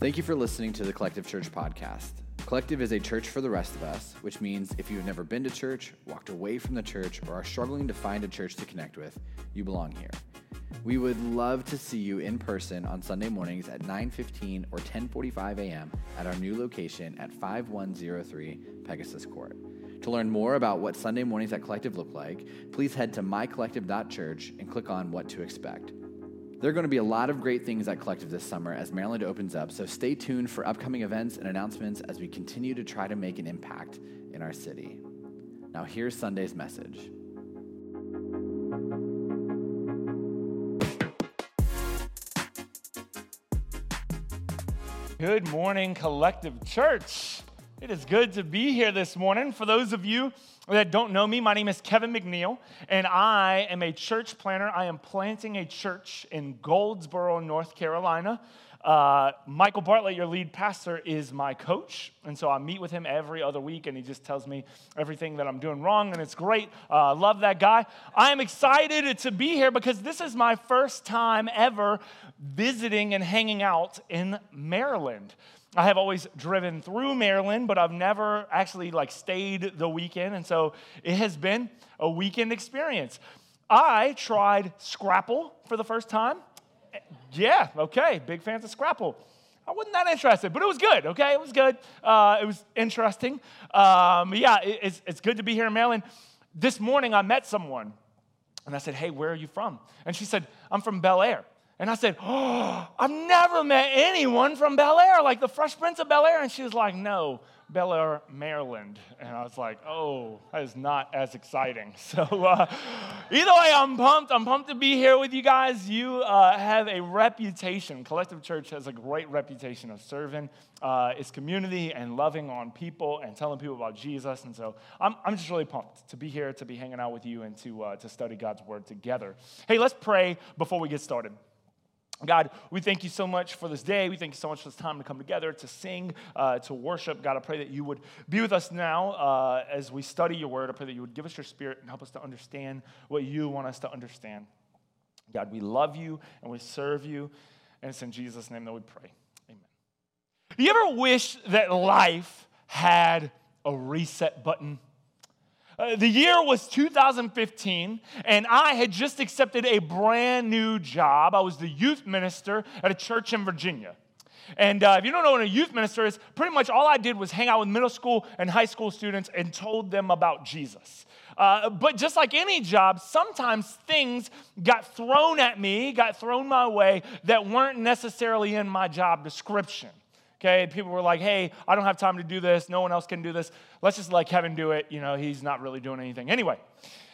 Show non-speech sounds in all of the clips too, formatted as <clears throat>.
Thank you for listening to the Collective Church podcast. Collective is a church for the rest of us, which means if you've never been to church, walked away from the church, or are struggling to find a church to connect with, you belong here. We would love to see you in person on Sunday mornings at 9:15 or 10:45 a.m. at our new location at 5103 Pegasus Court. To learn more about what Sunday mornings at Collective look like, please head to mycollective.church and click on what to expect. There are going to be a lot of great things at Collective this summer as Maryland opens up, so stay tuned for upcoming events and announcements as we continue to try to make an impact in our city. Now, here's Sunday's message. Good morning, Collective Church. It is good to be here this morning. For those of you that don't know me, my name is Kevin McNeil, and I am a church planter. I am planting a church in Goldsboro, North Carolina. Uh, Michael Bartlett, your lead pastor, is my coach. And so I meet with him every other week, and he just tells me everything that I'm doing wrong, and it's great. Uh, love that guy. I am excited to be here because this is my first time ever visiting and hanging out in Maryland. I have always driven through Maryland, but I've never actually like stayed the weekend, and so it has been a weekend experience. I tried Scrapple for the first time. Yeah, okay, big fans of Scrapple. I wasn't that interested, but it was good, okay? It was good. Uh, it was interesting. Um, yeah, it, it's, it's good to be here in Maryland. This morning I met someone, and I said, Hey, where are you from? And she said, I'm from Bel Air. And I said, Oh, I've never met anyone from Bel Air, like the Fresh Prince of Bel Air. And she was like, No, Bel Air, Maryland. And I was like, Oh, that is not as exciting. <laughs> So, uh, either way, I'm pumped. I'm pumped to be here with you guys. You uh, have a reputation. Collective Church has a great reputation of serving uh, its community and loving on people and telling people about Jesus. And so, I'm, I'm just really pumped to be here, to be hanging out with you, and to, uh, to study God's Word together. Hey, let's pray before we get started. God, we thank you so much for this day. We thank you so much for this time to come together, to sing, uh, to worship. God, I pray that you would be with us now uh, as we study your word. I pray that you would give us your spirit and help us to understand what you want us to understand. God, we love you and we serve you. And it's in Jesus' name that we pray. Amen. Do you ever wish that life had a reset button? Uh, the year was 2015, and I had just accepted a brand new job. I was the youth minister at a church in Virginia. And uh, if you don't know what a youth minister is, pretty much all I did was hang out with middle school and high school students and told them about Jesus. Uh, but just like any job, sometimes things got thrown at me, got thrown my way that weren't necessarily in my job description. Okay, people were like, hey, I don't have time to do this. No one else can do this. Let's just let Kevin do it. You know, he's not really doing anything. Anyway,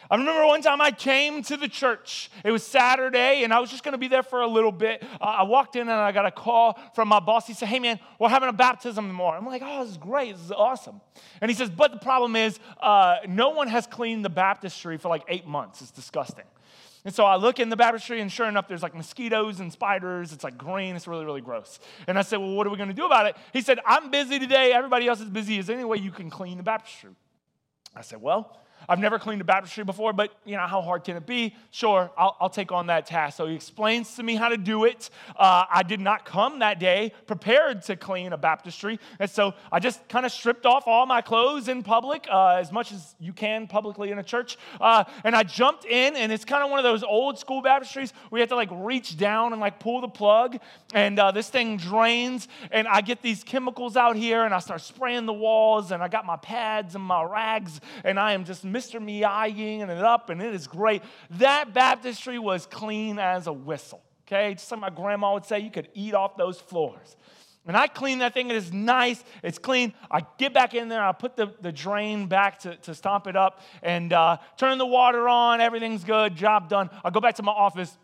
I remember one time I came to the church. It was Saturday, and I was just going to be there for a little bit. Uh, I walked in and I got a call from my boss. He said, Hey, man, we're having a baptism tomorrow. I'm like, Oh, this is great. This is awesome. And he says, But the problem is, uh, no one has cleaned the baptistry for like eight months. It's disgusting. And so I look in the baptistry, and sure enough, there's like mosquitoes and spiders. It's like green. It's really, really gross. And I said, Well, what are we going to do about it? He said, I'm busy today. Everybody else is busy. Is there any way you can clean the baptistry? I said, Well, I've never cleaned a baptistry before, but you know, how hard can it be? Sure, I'll, I'll take on that task. So he explains to me how to do it. Uh, I did not come that day prepared to clean a baptistry. And so I just kind of stripped off all my clothes in public, uh, as much as you can publicly in a church. Uh, and I jumped in, and it's kind of one of those old school baptistries where you have to like reach down and like pull the plug, and uh, this thing drains. And I get these chemicals out here, and I start spraying the walls, and I got my pads and my rags, and I am just Mr. Miyagi and it up, and it is great. That baptistry was clean as a whistle. Okay, just like my grandma would say, you could eat off those floors. And I clean that thing, it is nice, it's clean. I get back in there, I put the, the drain back to, to stomp it up, and uh, turn the water on, everything's good, job done. I go back to my office,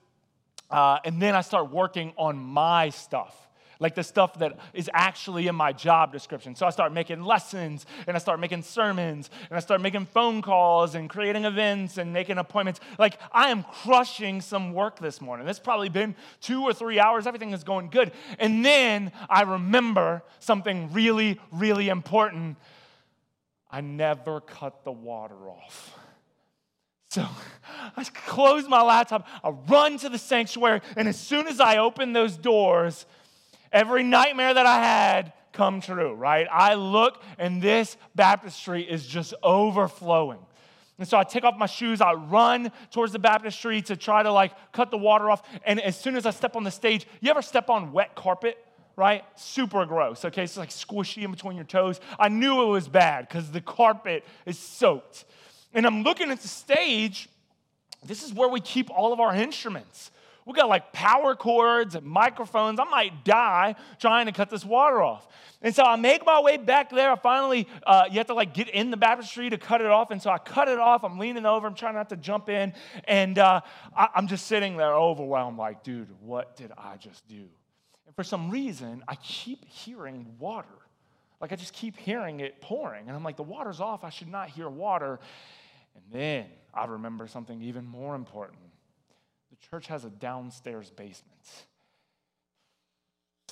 uh, and then I start working on my stuff like the stuff that is actually in my job description. So I start making lessons and I start making sermons and I start making phone calls and creating events and making appointments. Like I am crushing some work this morning. It's probably been two or three hours. Everything is going good. And then I remember something really, really important. I never cut the water off. So <laughs> I close my laptop, I run to the sanctuary, and as soon as I open those doors, every nightmare that I had come true, right? I look and this baptistry is just overflowing. And so I take off my shoes, I run towards the baptistry to try to like cut the water off. And as soon as I step on the stage, you ever step on wet carpet? Right? Super gross. Okay, it's like squishy in between your toes. I knew it was bad because the carpet is soaked. And I'm looking at the stage. This is where we keep all of our instruments. We got like power cords and microphones. I might die trying to cut this water off. And so I make my way back there. I finally, uh, you have to like get in the baptistry to cut it off. And so I cut it off. I'm leaning over. I'm trying not to jump in. And uh, I, I'm just sitting there overwhelmed, like, dude, what did I just do? And for some reason, I keep hearing water. Like I just keep hearing it pouring. And I'm like, the water's off. I should not hear water. And then I remember something even more important church has a downstairs basement.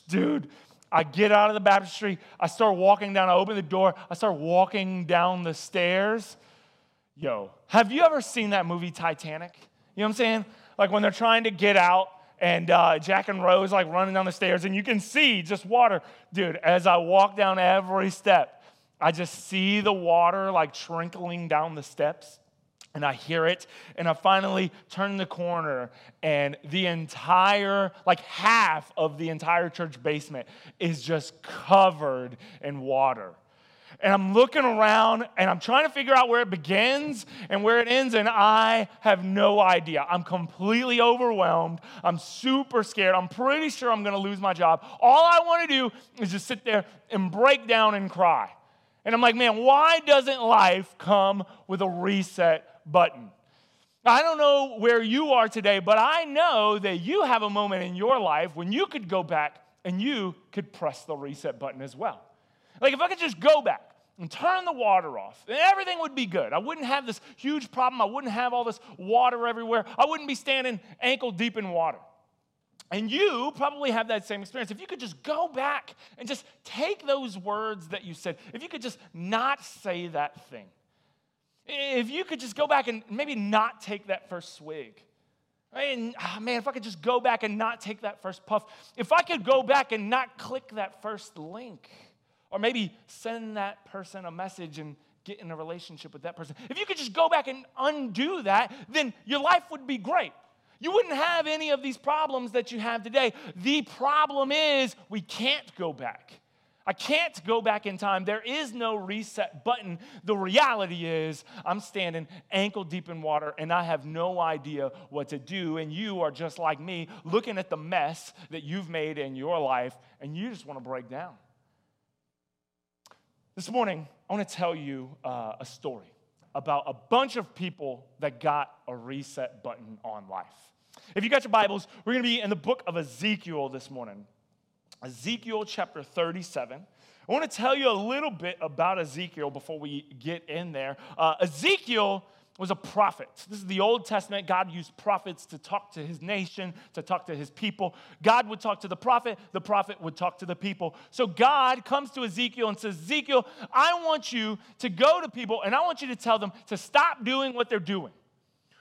Dude, I get out of the baptistry. I start walking down. I open the door. I start walking down the stairs. Yo, have you ever seen that movie Titanic? You know what I'm saying? Like when they're trying to get out and uh, Jack and Rose like running down the stairs and you can see just water. Dude, as I walk down every step, I just see the water like trickling down the steps and I hear it, and I finally turn the corner, and the entire, like half of the entire church basement is just covered in water. And I'm looking around and I'm trying to figure out where it begins and where it ends, and I have no idea. I'm completely overwhelmed. I'm super scared. I'm pretty sure I'm gonna lose my job. All I wanna do is just sit there and break down and cry. And I'm like, man, why doesn't life come with a reset button. I don't know where you are today, but I know that you have a moment in your life when you could go back and you could press the reset button as well. Like if I could just go back and turn the water off, everything would be good. I wouldn't have this huge problem. I wouldn't have all this water everywhere. I wouldn't be standing ankle deep in water. And you probably have that same experience. If you could just go back and just take those words that you said, if you could just not say that thing, if you could just go back and maybe not take that first swig. Right? And, oh man, if I could just go back and not take that first puff. If I could go back and not click that first link. Or maybe send that person a message and get in a relationship with that person. If you could just go back and undo that, then your life would be great. You wouldn't have any of these problems that you have today. The problem is we can't go back. I can't go back in time. There is no reset button. The reality is, I'm standing ankle deep in water and I have no idea what to do. And you are just like me, looking at the mess that you've made in your life, and you just want to break down. This morning, I want to tell you uh, a story about a bunch of people that got a reset button on life. If you got your Bibles, we're going to be in the book of Ezekiel this morning. Ezekiel chapter 37. I want to tell you a little bit about Ezekiel before we get in there. Uh, Ezekiel was a prophet. This is the Old Testament. God used prophets to talk to his nation, to talk to his people. God would talk to the prophet, the prophet would talk to the people. So God comes to Ezekiel and says, Ezekiel, I want you to go to people and I want you to tell them to stop doing what they're doing.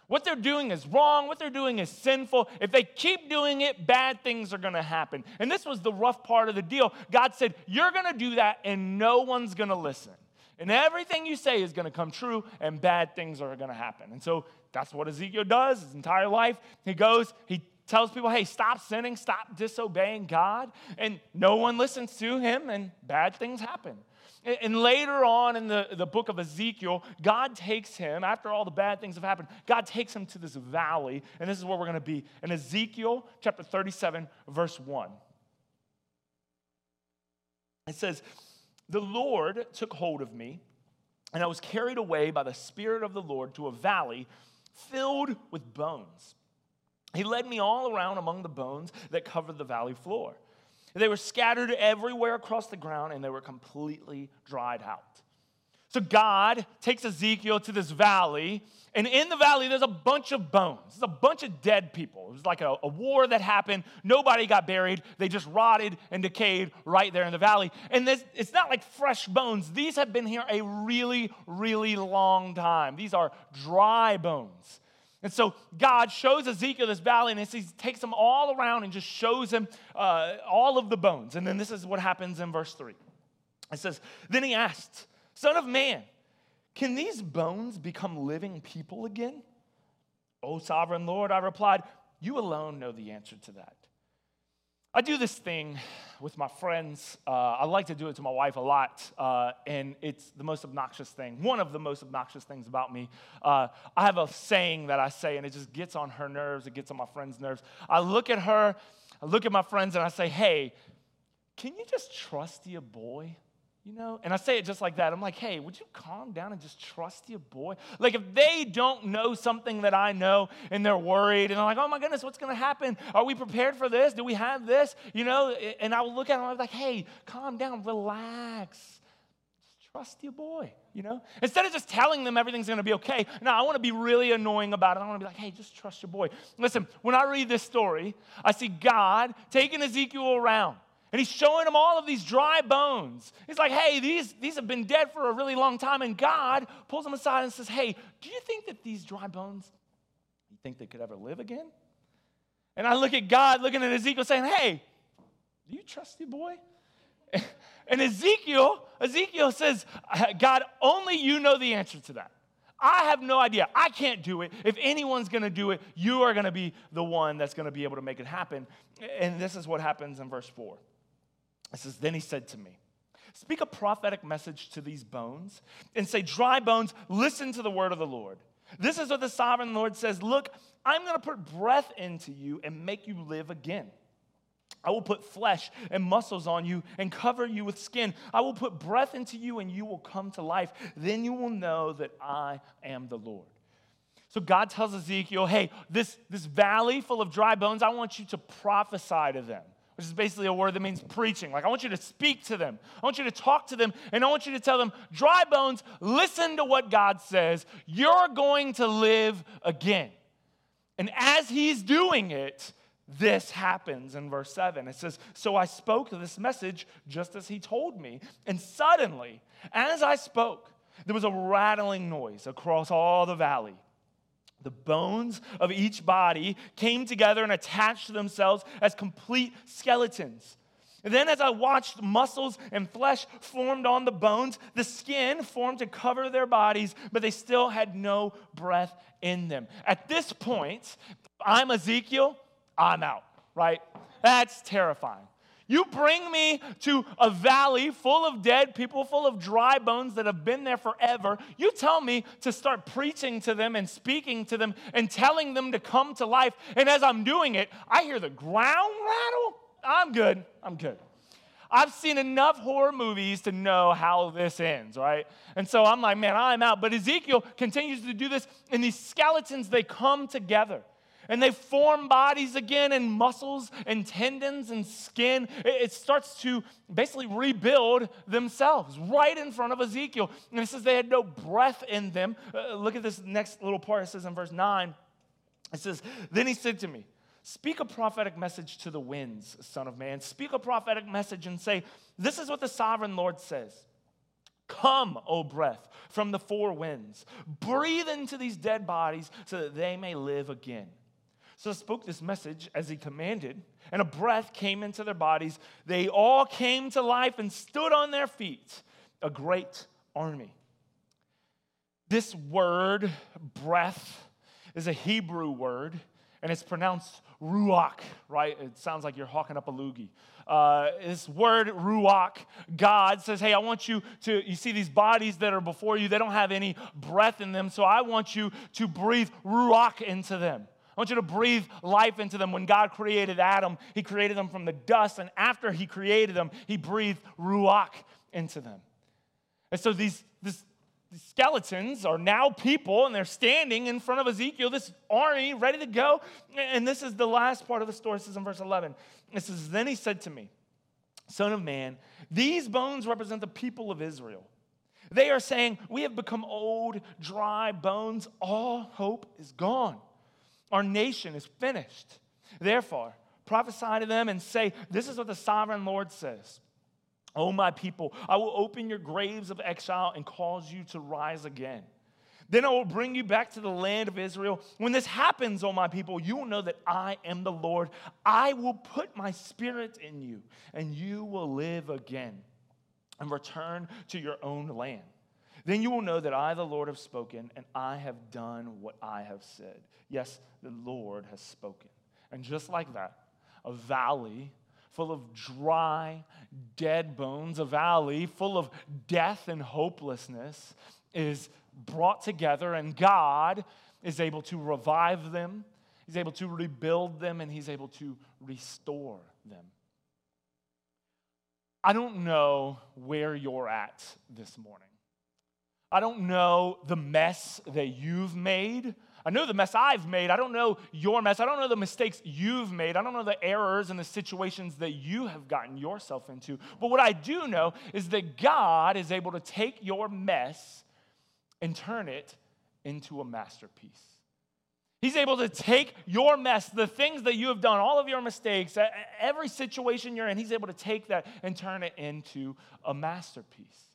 What they're doing is wrong. What they're doing is sinful. If they keep doing it, bad things are going to happen. And this was the rough part of the deal. God said, You're going to do that, and no one's going to listen. And everything you say is going to come true, and bad things are going to happen. And so that's what Ezekiel does his entire life. He goes, he tells people, hey, stop sinning, stop disobeying God. And no one listens to him, and bad things happen. And later on in the, the book of Ezekiel, God takes him, after all the bad things have happened, God takes him to this valley, and this is where we're going to be in Ezekiel chapter 37, verse 1. It says, The Lord took hold of me, and I was carried away by the Spirit of the Lord to a valley filled with bones. He led me all around among the bones that covered the valley floor. They were scattered everywhere across the ground and they were completely dried out. So God takes Ezekiel to this valley, and in the valley, there's a bunch of bones. There's a bunch of dead people. It was like a, a, war that happened. Nobody got buried. They just rotted and decayed right there in the valley. And this, it's not like fresh bones. These have been here a really, really long time. These are dry bones. And so God shows Ezekiel this valley, and he takes him all around and just shows him uh, all of the bones. And then this is what happens in verse 3. It says, Then he asked, Son of man, can these bones become living people again? O sovereign Lord, I replied, You alone know the answer to that. I do this thing with my friends. Uh, I like to do it to my wife a lot, uh, and it's the most obnoxious thing. One of the most obnoxious things about me. Uh, I have a saying that I say, and it just gets on her nerves. It gets on my friends' nerves. I look at her, I look at my friends, and I say, "Hey, can you just trust your boy?" You know, and I say it just like that. I'm like, hey, would you calm down and just trust your boy? Like, if they don't know something that I know and they're worried and they're like, oh my goodness, what's going to happen? Are we prepared for this? Do we have this? You know, and I will look at them and I'm like, hey, calm down, relax. Just trust your boy, you know? Instead of just telling them everything's going to be okay, now I want to be really annoying about it. I want to be like, hey, just trust your boy. Listen, when I read this story, I see God taking Ezekiel around and he's showing them all of these dry bones. He's like, hey, these, these have been dead for a really long time. And God pulls them aside and says, hey, do you think that these dry bones, you think they could ever live again? And I look at God looking at Ezekiel saying, hey, do you trust your boy? <laughs> And Ezekiel, Ezekiel says, God, only you know the answer to that. I have no idea. I can't do it. If anyone's going to do it, you are going to be the one that's going to be able to make it happen. And this is what happens in verse 4. It says, Then he said to me, Speak a prophetic message to these bones and say, Dry bones, listen to the word of the Lord. This is what the sovereign Lord says Look, I'm going to put breath into you and make you live again. I will put flesh and muscles on you and cover you with skin. I will put breath into you and you will come to life. Then you will know that I am the Lord. So God tells Ezekiel, hey, this, this valley full of dry bones, I want you to prophesy to them which is basically a word that means preaching. Like, I want you to speak to them, I want you to talk to them, and I want you to tell them, dry bones, listen to what God says. You're going to live again. And as he's doing it, this happens in verse 7. It says, So I spoke this message just as he told me. And suddenly, as I spoke, there was a rattling noise across all the valley. The bones of each body came together and attached themselves as complete skeletons. And then, as I watched, muscles and flesh formed on the bones. The skin formed to cover their bodies, but they still had no breath in them. At this point, I'm Ezekiel, I'm out, right? That's terrifying. You bring me to a valley full of dead people, full of dry bones that have been there forever. You tell me to start preaching to them and speaking to them and telling them to come to life. And as I'm doing it, I hear the ground rattle. I'm good. I'm good. I've seen enough horror movies to know how this ends, right? And so I'm like, man, I'm out. But Ezekiel continues to do this, and these skeletons, they come together and they form bodies again and muscles and tendons and skin. It starts to basically rebuild themselves right in front of Ezekiel. And it says they had no breath in them. Uh, look at this next little part. It says in verse 9, it says, Then he said to me, Speak a prophetic message to the winds, Son of Man. Speak a prophetic message and say, This is what the sovereign Lord says. Come, O breath, from the four winds. Breathe into these dead bodies so that they may live again. So spoke this message as he commanded, and a breath came into their bodies. They all came to life and stood on their feet, a great army. This word, breath, is a Hebrew word, and it's pronounced ruach, right? It sounds like you're hawking up a loogie. Uh, this word ruach, God says, Hey, I want you to, you see these bodies that are before you, they don't have any breath in them, so I want you to breathe ruach into them. I want you to breathe life into them. When God created Adam, He created them from the dust, and after He created them, He breathed Ruach into them. And so these, this, these skeletons are now people, and they're standing in front of Ezekiel, this army ready to go. And this is the last part of the story. This is in verse 11. It says, Then he said to me, Son of man, these bones represent the people of Israel. They are saying, We have become old, dry bones. All hope is gone. Our nation is finished. Therefore, prophesy to them and say, This is what the sovereign Lord says. O my people, I will open your graves of exile and cause you to rise again. Then I will bring you back to the land of Israel. When this happens, O my people, you will know that I am the Lord. I will put my spirit in you, and you will live again and return to your own land. Then you will know that I, the Lord, have spoken, and I have done what I have said. Yes, the Lord has spoken. And just like that, a valley full of dry, dead bones, a valley full of death and hopelessness is brought together, and God is able to revive them, He's able to rebuild them, and He's able to restore them. I don't know where you're at this morning. I don't know the mess that you've made. I know the mess I've made. I don't know your mess. I don't know the mistakes you've made. I don't know the errors and the situations that you have gotten yourself into. But what I do know is that God is able to take your mess and turn it into a masterpiece. He's able to take your mess, the things that you have done, all of your mistakes, every situation you're in, He's able to take that and turn it into a masterpiece.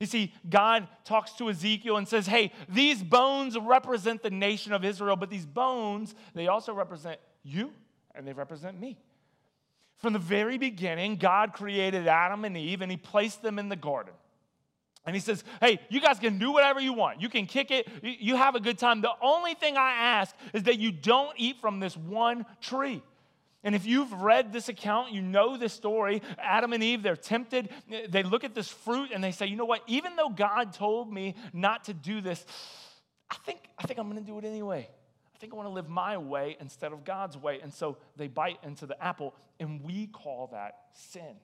You see, God talks to Ezekiel and says, Hey, these bones represent the nation of Israel, but these bones, they also represent you and they represent me. From the very beginning, God created Adam and Eve and He placed them in the garden. And he says, Hey, you guys can do whatever you want. You can kick it. You have a good time. The only thing I ask is that you don't eat from this one tree. And if you've read this account, you know this story. Adam and Eve, they're tempted. They look at this fruit and they say, you know what? Even though God told me not to do this, I think, I think I'm going to do it anyway. I think I want to live my way instead of God's way. And so they bite into the apple, and we call that sin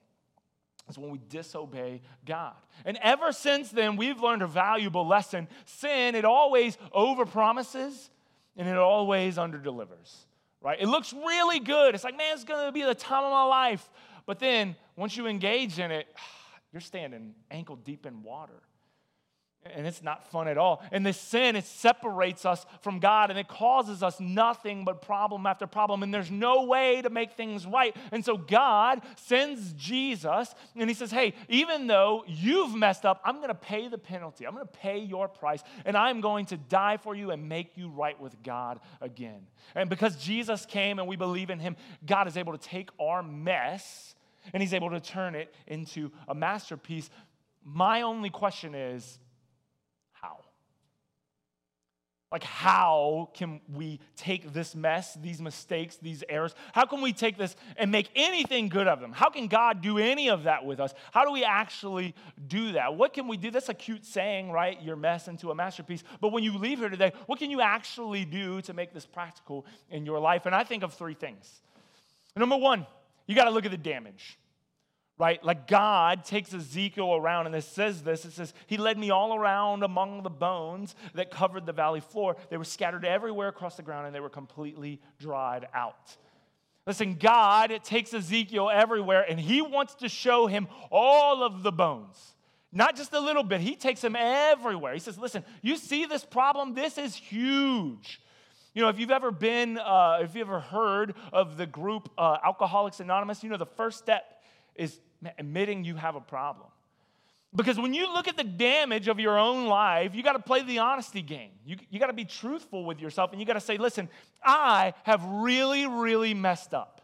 It's when we disobey God. And ever since then, we've learned a valuable lesson. Sin, it always overpromises and it always underdelivers, right? It looks really good. It's like, man, it's gonna be the time of my life. But then once you engage in it, <sighs> you're standing ankle deep in water and it's not fun at all. And this sin, it separates us from God and it causes us nothing but problem after problem. And there's no way to make things right. And so God sends Jesus and he says, Hey, even though you've messed up, I'm going to pay the penalty. I'm going to pay your price and I'm going to die for you and make you right with God again. And because Jesus came and we believe in him, God is able to take our mess and he's able to turn it into a masterpiece. My only question is, Like, how can we take this mess, these mistakes, these errors? How can we take this and make anything good of them? How can God do any of that with us? How do we actually do that? What can we do? That's a cute saying, right? Your mess into a masterpiece. But when you leave here today, what can you actually do to make this practical in your life? And I think of three things. Number one, you got to look at the damage right? Like God takes Ezekiel around, and it says this it says, He led me all around among the bones that covered the valley floor. They were scattered everywhere across the ground, and they were completely dried out. Listen, God it takes Ezekiel everywhere, and He wants to show him all of the bones. Not just a little bit, He takes him everywhere. He says, Listen, you see this problem? This is huge. You know, if you've ever been, uh, if you've ever heard of the group uh, Alcoholics Anonymous, you know, the first step is admitting you have a problem. Because when you look at the damage of your own life, you got to play the honesty game. You, you got to be truthful with yourself and you got to say, listen, I have really, really messed up.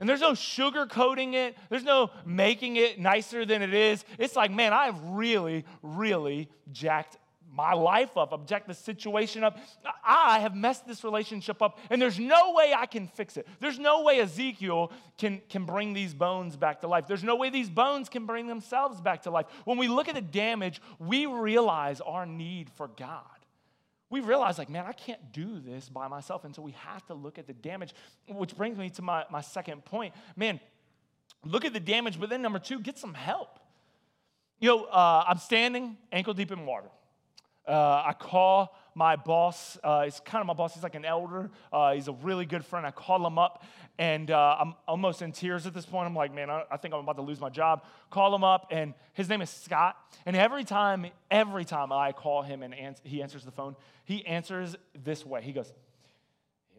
And there's no sugarcoating it, there's no making it nicer than it is. It's like, man, I've really, really jacked my life up, object the situation up. I have messed this relationship up, and there's no way I can fix it. There's no way Ezekiel can, can bring these bones back to life. There's no way these bones can bring themselves back to life. When we look at the damage, we realize our need for God. We realize, like, man, I can't do this by myself. And so we have to look at the damage, which brings me to my, my second point. Man, look at the damage, but then number two, get some help. You know, uh, I'm standing ankle deep in water. Uh, I call my boss. Uh, he's kind of my boss. He's like an elder. Uh, he's a really good friend. I call him up, and uh, I'm almost in tears at this point. I'm like, man, I, I, think I'm about to lose my job. Call him up, and his name is Scott. And every time, every time I call him and ans- he answers the phone, he answers this way. He goes,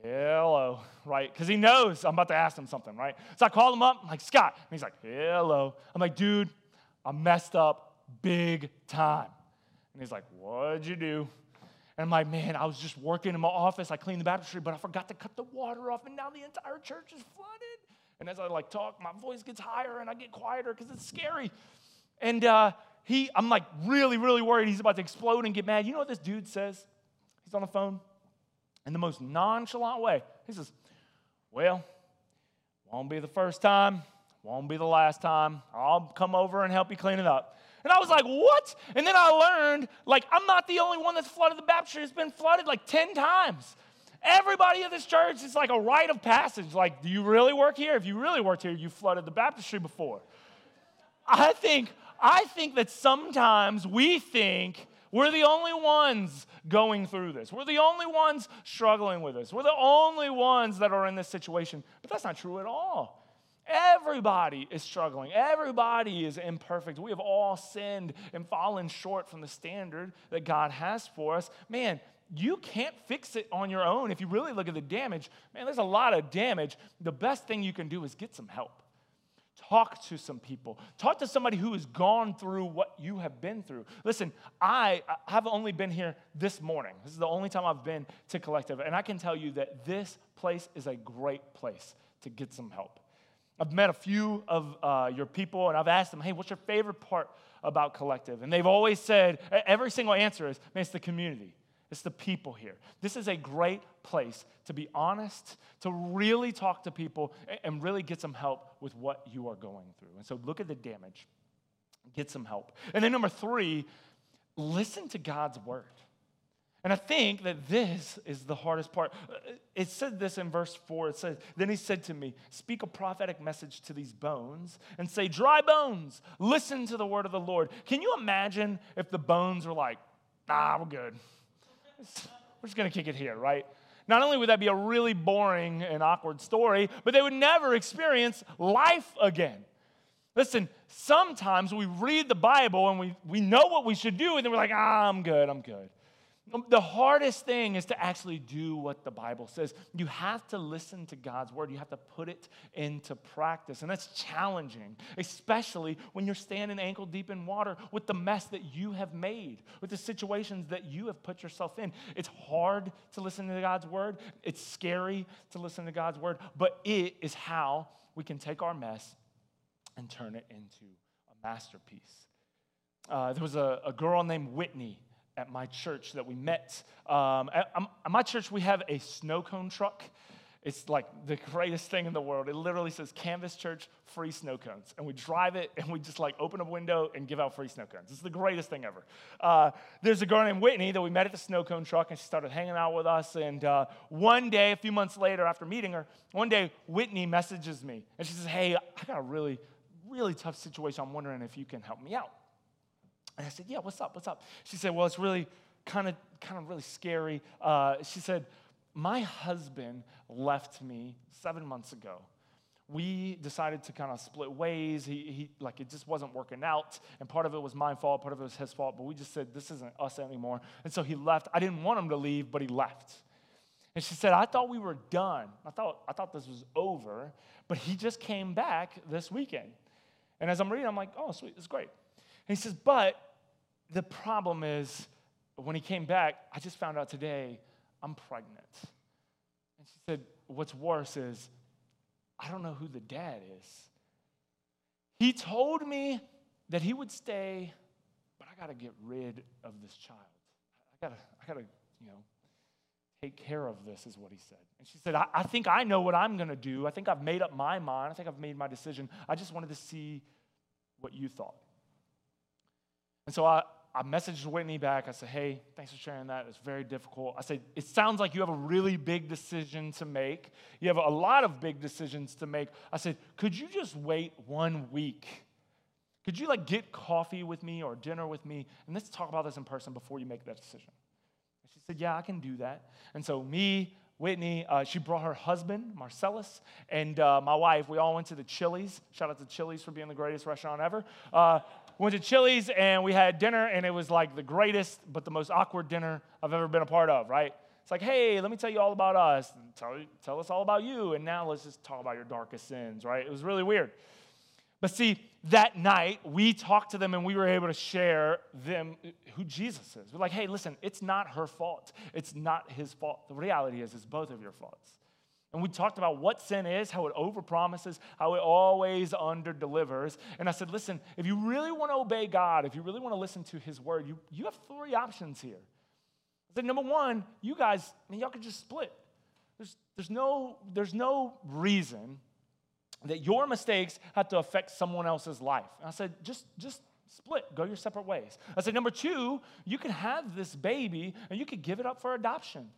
hello, right? Because he knows I'm about to ask him something, right? So I call him up. I'm like, Scott. And he's like, hello. I'm like, dude, I messed up big time. And he's like, What'd you do? And I'm like, man, I was just working in my office. I cleaned the baptistry, but I forgot to cut the water off, and now the entire church is flooded. And as I like talk, my voice gets higher and I get quieter because it's scary. And uh, he, I'm like really, really worried he's about to explode and get mad. You know what this dude says? He's on the phone in the most nonchalant way. He says, Well, won't be the first time, won't be the last time. I'll come over and help you clean it up. And I was like, What? And then I learned, like, I'm not the only one that's flooded the baptistry. It's been flooded like 10 times. Everybody at this church, it's like a rite of passage. Like, do you really work here? If you really worked here, you flooded the baptistry before. I think, I think that sometimes we think we're the only ones going through this. We're the only ones struggling with this. We're the only ones that are in this situation. But that's not true at all. Everybody is struggling. Everybody is imperfect. We have all sinned and fallen short from the standard that God has for us. Man, you can't fix it on your own. If you really look at the damage, man, there's a lot of damage. The best thing you can do is get some help. Talk to some people. Talk to somebody who has gone through what you have been through. Listen, I have only been here this morning. This is the only time I've been to Collective. And I can tell you that this place is a great place to get some help. I've met a few of uh, your people and I've asked them, hey, what's your favorite part about Collective? And they've always said, every single answer is, man, it's the community. It's the people here. This is a great place to be honest, to really talk to people, and really get some help with what you are going through. And so look at the damage, get some help. And then number three, listen to God's word. And I think that this is the hardest part. It said this in verse 4. It says, Then he said to me, Speak a prophetic message to these bones and say, Dry bones, listen to the word of the Lord. Can you imagine if the bones were like, Nah, we're good. <laughs> We're just going to kick it here, right? Not only would that be a really boring and awkward story, but they would never experience life again. Listen, sometimes we read the Bible and we, we know what we should do, and then we're like, ah, I'm good, I'm good. The hardest thing is to actually do what the Bible says. You have to listen to God's word, you have to put it into practice. And that's challenging, especially when you're standing ankle deep in water with the mess that you have made, with the situations that you have put yourself in. It's hard to listen to God's word, it's scary to listen to God's word, but it is how we can take our mess and turn it into a masterpiece. Uh, there was a, a girl named Whitney at my church that we met. Um, at, um, at, my church, we have a snow cone truck. It's like the greatest thing in the world. It literally says Canvas Church free snow cones. And we drive it and we just like open a window and give out free snow cones. It's the greatest thing ever. Uh, there's a girl named Whitney that we met at the snow cone truck and she started hanging out with us. And uh, one day, a few months later, after meeting her, one day Whitney messages me and she says, Hey, I got a really, really tough situation. I'm wondering if you can help me out. And I said, Yeah, what's up? What's up? She said, Well, it's really kind of kind of really scary. Uh, she said, My husband left me seven months ago. We decided to kind of split ways. He, he like it just wasn't working out, and part of it was my fault, part of it was his fault. But we just said this isn't us anymore, and so he left. I didn't want him to leave, but he left. And she said, I thought we were done. I thought, I thought this was over, but he just came back this weekend. And as I'm reading, I'm like, oh, sweet, it's great. And he says, but the problem is, when he came back, I just found out today I'm pregnant. And she said, What's worse is, I don't know who the dad is. He told me that he would stay, but I got to get rid of this child. I got to, I got to, you know, take care of this, is what he said. And she said, I, I think I know what I'm going to do. I think I've made up my mind. I think I've made my decision. I just wanted to see what you thought. And so I, I messaged Whitney back. I said, hey, thanks for sharing that. It's very difficult. I said, it sounds like you have a really big decision to make. You have a lot of big decisions to make. I said, could you just wait one week? Could you like get coffee with me or dinner with me and let's talk about this in person before you make that decision? And she said, yeah, I can do that. And so me, Whitney, uh, she brought her husband, Marcellus, and uh, my wife. We all went to the Chili's. Shout out to Chili's for being the greatest restaurant ever. Uh, went to Chili's and we had dinner, and it was like the greatest, but the most awkward dinner I've ever been a part of, right? It's like, hey, let me tell you all about us. Tell, tell us all about you. And now let's just talk about your darkest sins, right? It was really weird. But see, that night we talked to them and we were able to share them who Jesus is. We're like, hey, listen, it's not her fault. It's not his fault. The reality is, it's both of your faults. And we talked about what sin is, how it overpromises, how it always underdelivers. And I said, listen, if you really want to obey God, if you really want to listen to his word, you, you have three options here. I said, number one, you guys, I mean, y'all could just split. There's, there's, no, there's no reason that your mistakes have to affect someone else's life. And I said, just, just split, go your separate ways. I said, number two, you can have this baby and you could give it up for adoption.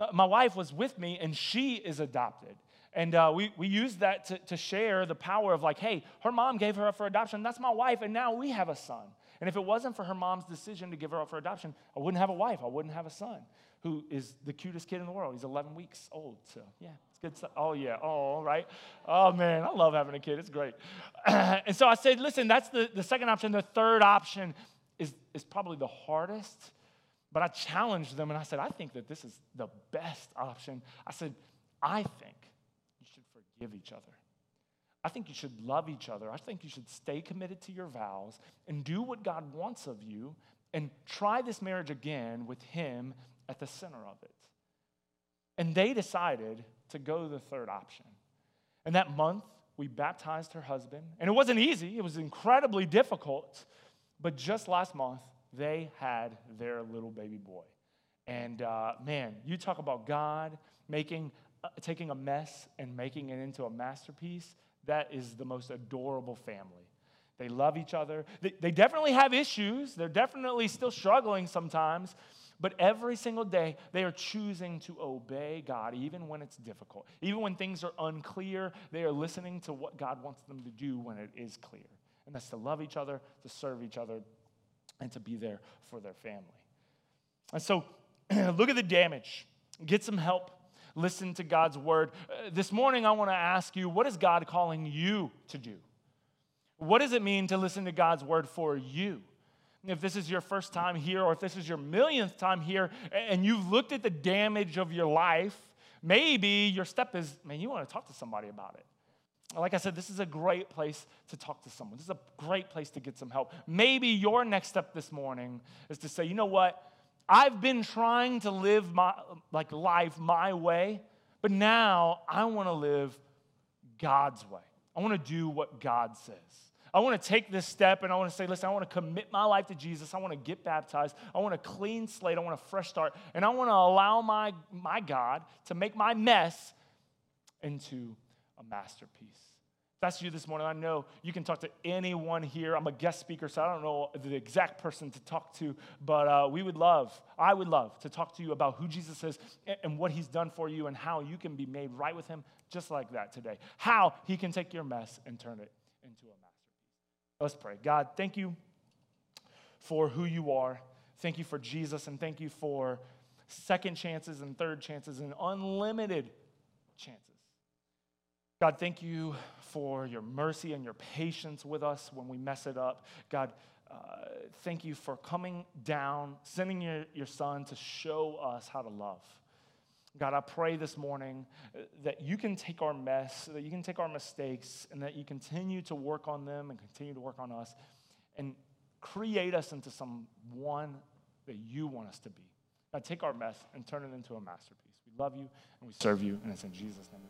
Uh, my wife was with me and she is adopted. And uh, we, we used that to, to share the power of like, hey, her mom gave her up for adoption. That's my wife, and now we have a son. And if it wasn't for her mom's decision to give her up for adoption, I wouldn't have a wife. I wouldn't have a son who is the cutest kid in the world. He's 11 weeks old. So, yeah, it's good stuff. Oh, yeah. Oh, right. Oh, man, I love having a kid. It's great. <clears throat> and so I said, listen, that's the, the second option. The third option is, is probably the hardest. But I challenged them and I said, I think that this is the best option. I said, I think you should forgive each other. I think you should love each other. I think you should stay committed to your vows and do what God wants of you and try this marriage again with Him at the center of it. And they decided to go the third option. And that month, we baptized her husband. And it wasn't easy, it was incredibly difficult. But just last month, they had their little baby boy. And uh, man, you talk about God making, uh, taking a mess and making it into a masterpiece. That is the most adorable family. They love each other. They, they definitely have issues. They're definitely still struggling sometimes. But every single day, they are choosing to obey God, even when it's difficult. Even when things are unclear, they are listening to what God wants them to do when it is clear. And that's to love each other, to serve each other, and to be there for their family. And so, <clears throat> look at the damage. Get some help. Listen to God's word. Uh, this morning, I want to ask you what is God calling you to do? What does it mean to listen to God's word for you? If this is your first time here, or if this is your millionth time here, and you've looked at the damage of your life, maybe your step is, man, you want to talk to somebody about it. Like I said, this is a great place to talk to someone. This is a great place to get some help. Maybe your next step this morning is to say, you know what? I've been trying to live my like life my way, but now I want to live God's way. I want to do what God says. I want to take this step and I want to say, listen, I want to commit my life to Jesus. I want to get baptized. I want a clean slate. I want a fresh start. And I want to allow my, my God to make my mess into a masterpiece. That's you this morning, I know you can talk to anyone here. I'm a guest speaker, so I don't know the exact person to talk to, but uh, we would love, I would love to talk to you about who Jesus is and what he's done for you and how you can be made right with him just like that today. How he can take your mess and turn it into a masterpiece. Let's pray. God, thank you for who you are. Thank you for Jesus, and thank you for second chances and third chances and unlimited chances. God, thank you for your mercy and your patience with us when we mess it up. God, uh, thank you for coming down, sending your, your son to show us how to love. God, I pray this morning uh, that you can take our mess, that you can take our mistakes, and that you continue to work on them and continue to work on us and create us into someone that you want us to be. God, take our mess and turn it into a masterpiece. We love you and we serve you, and it's in Jesus' name.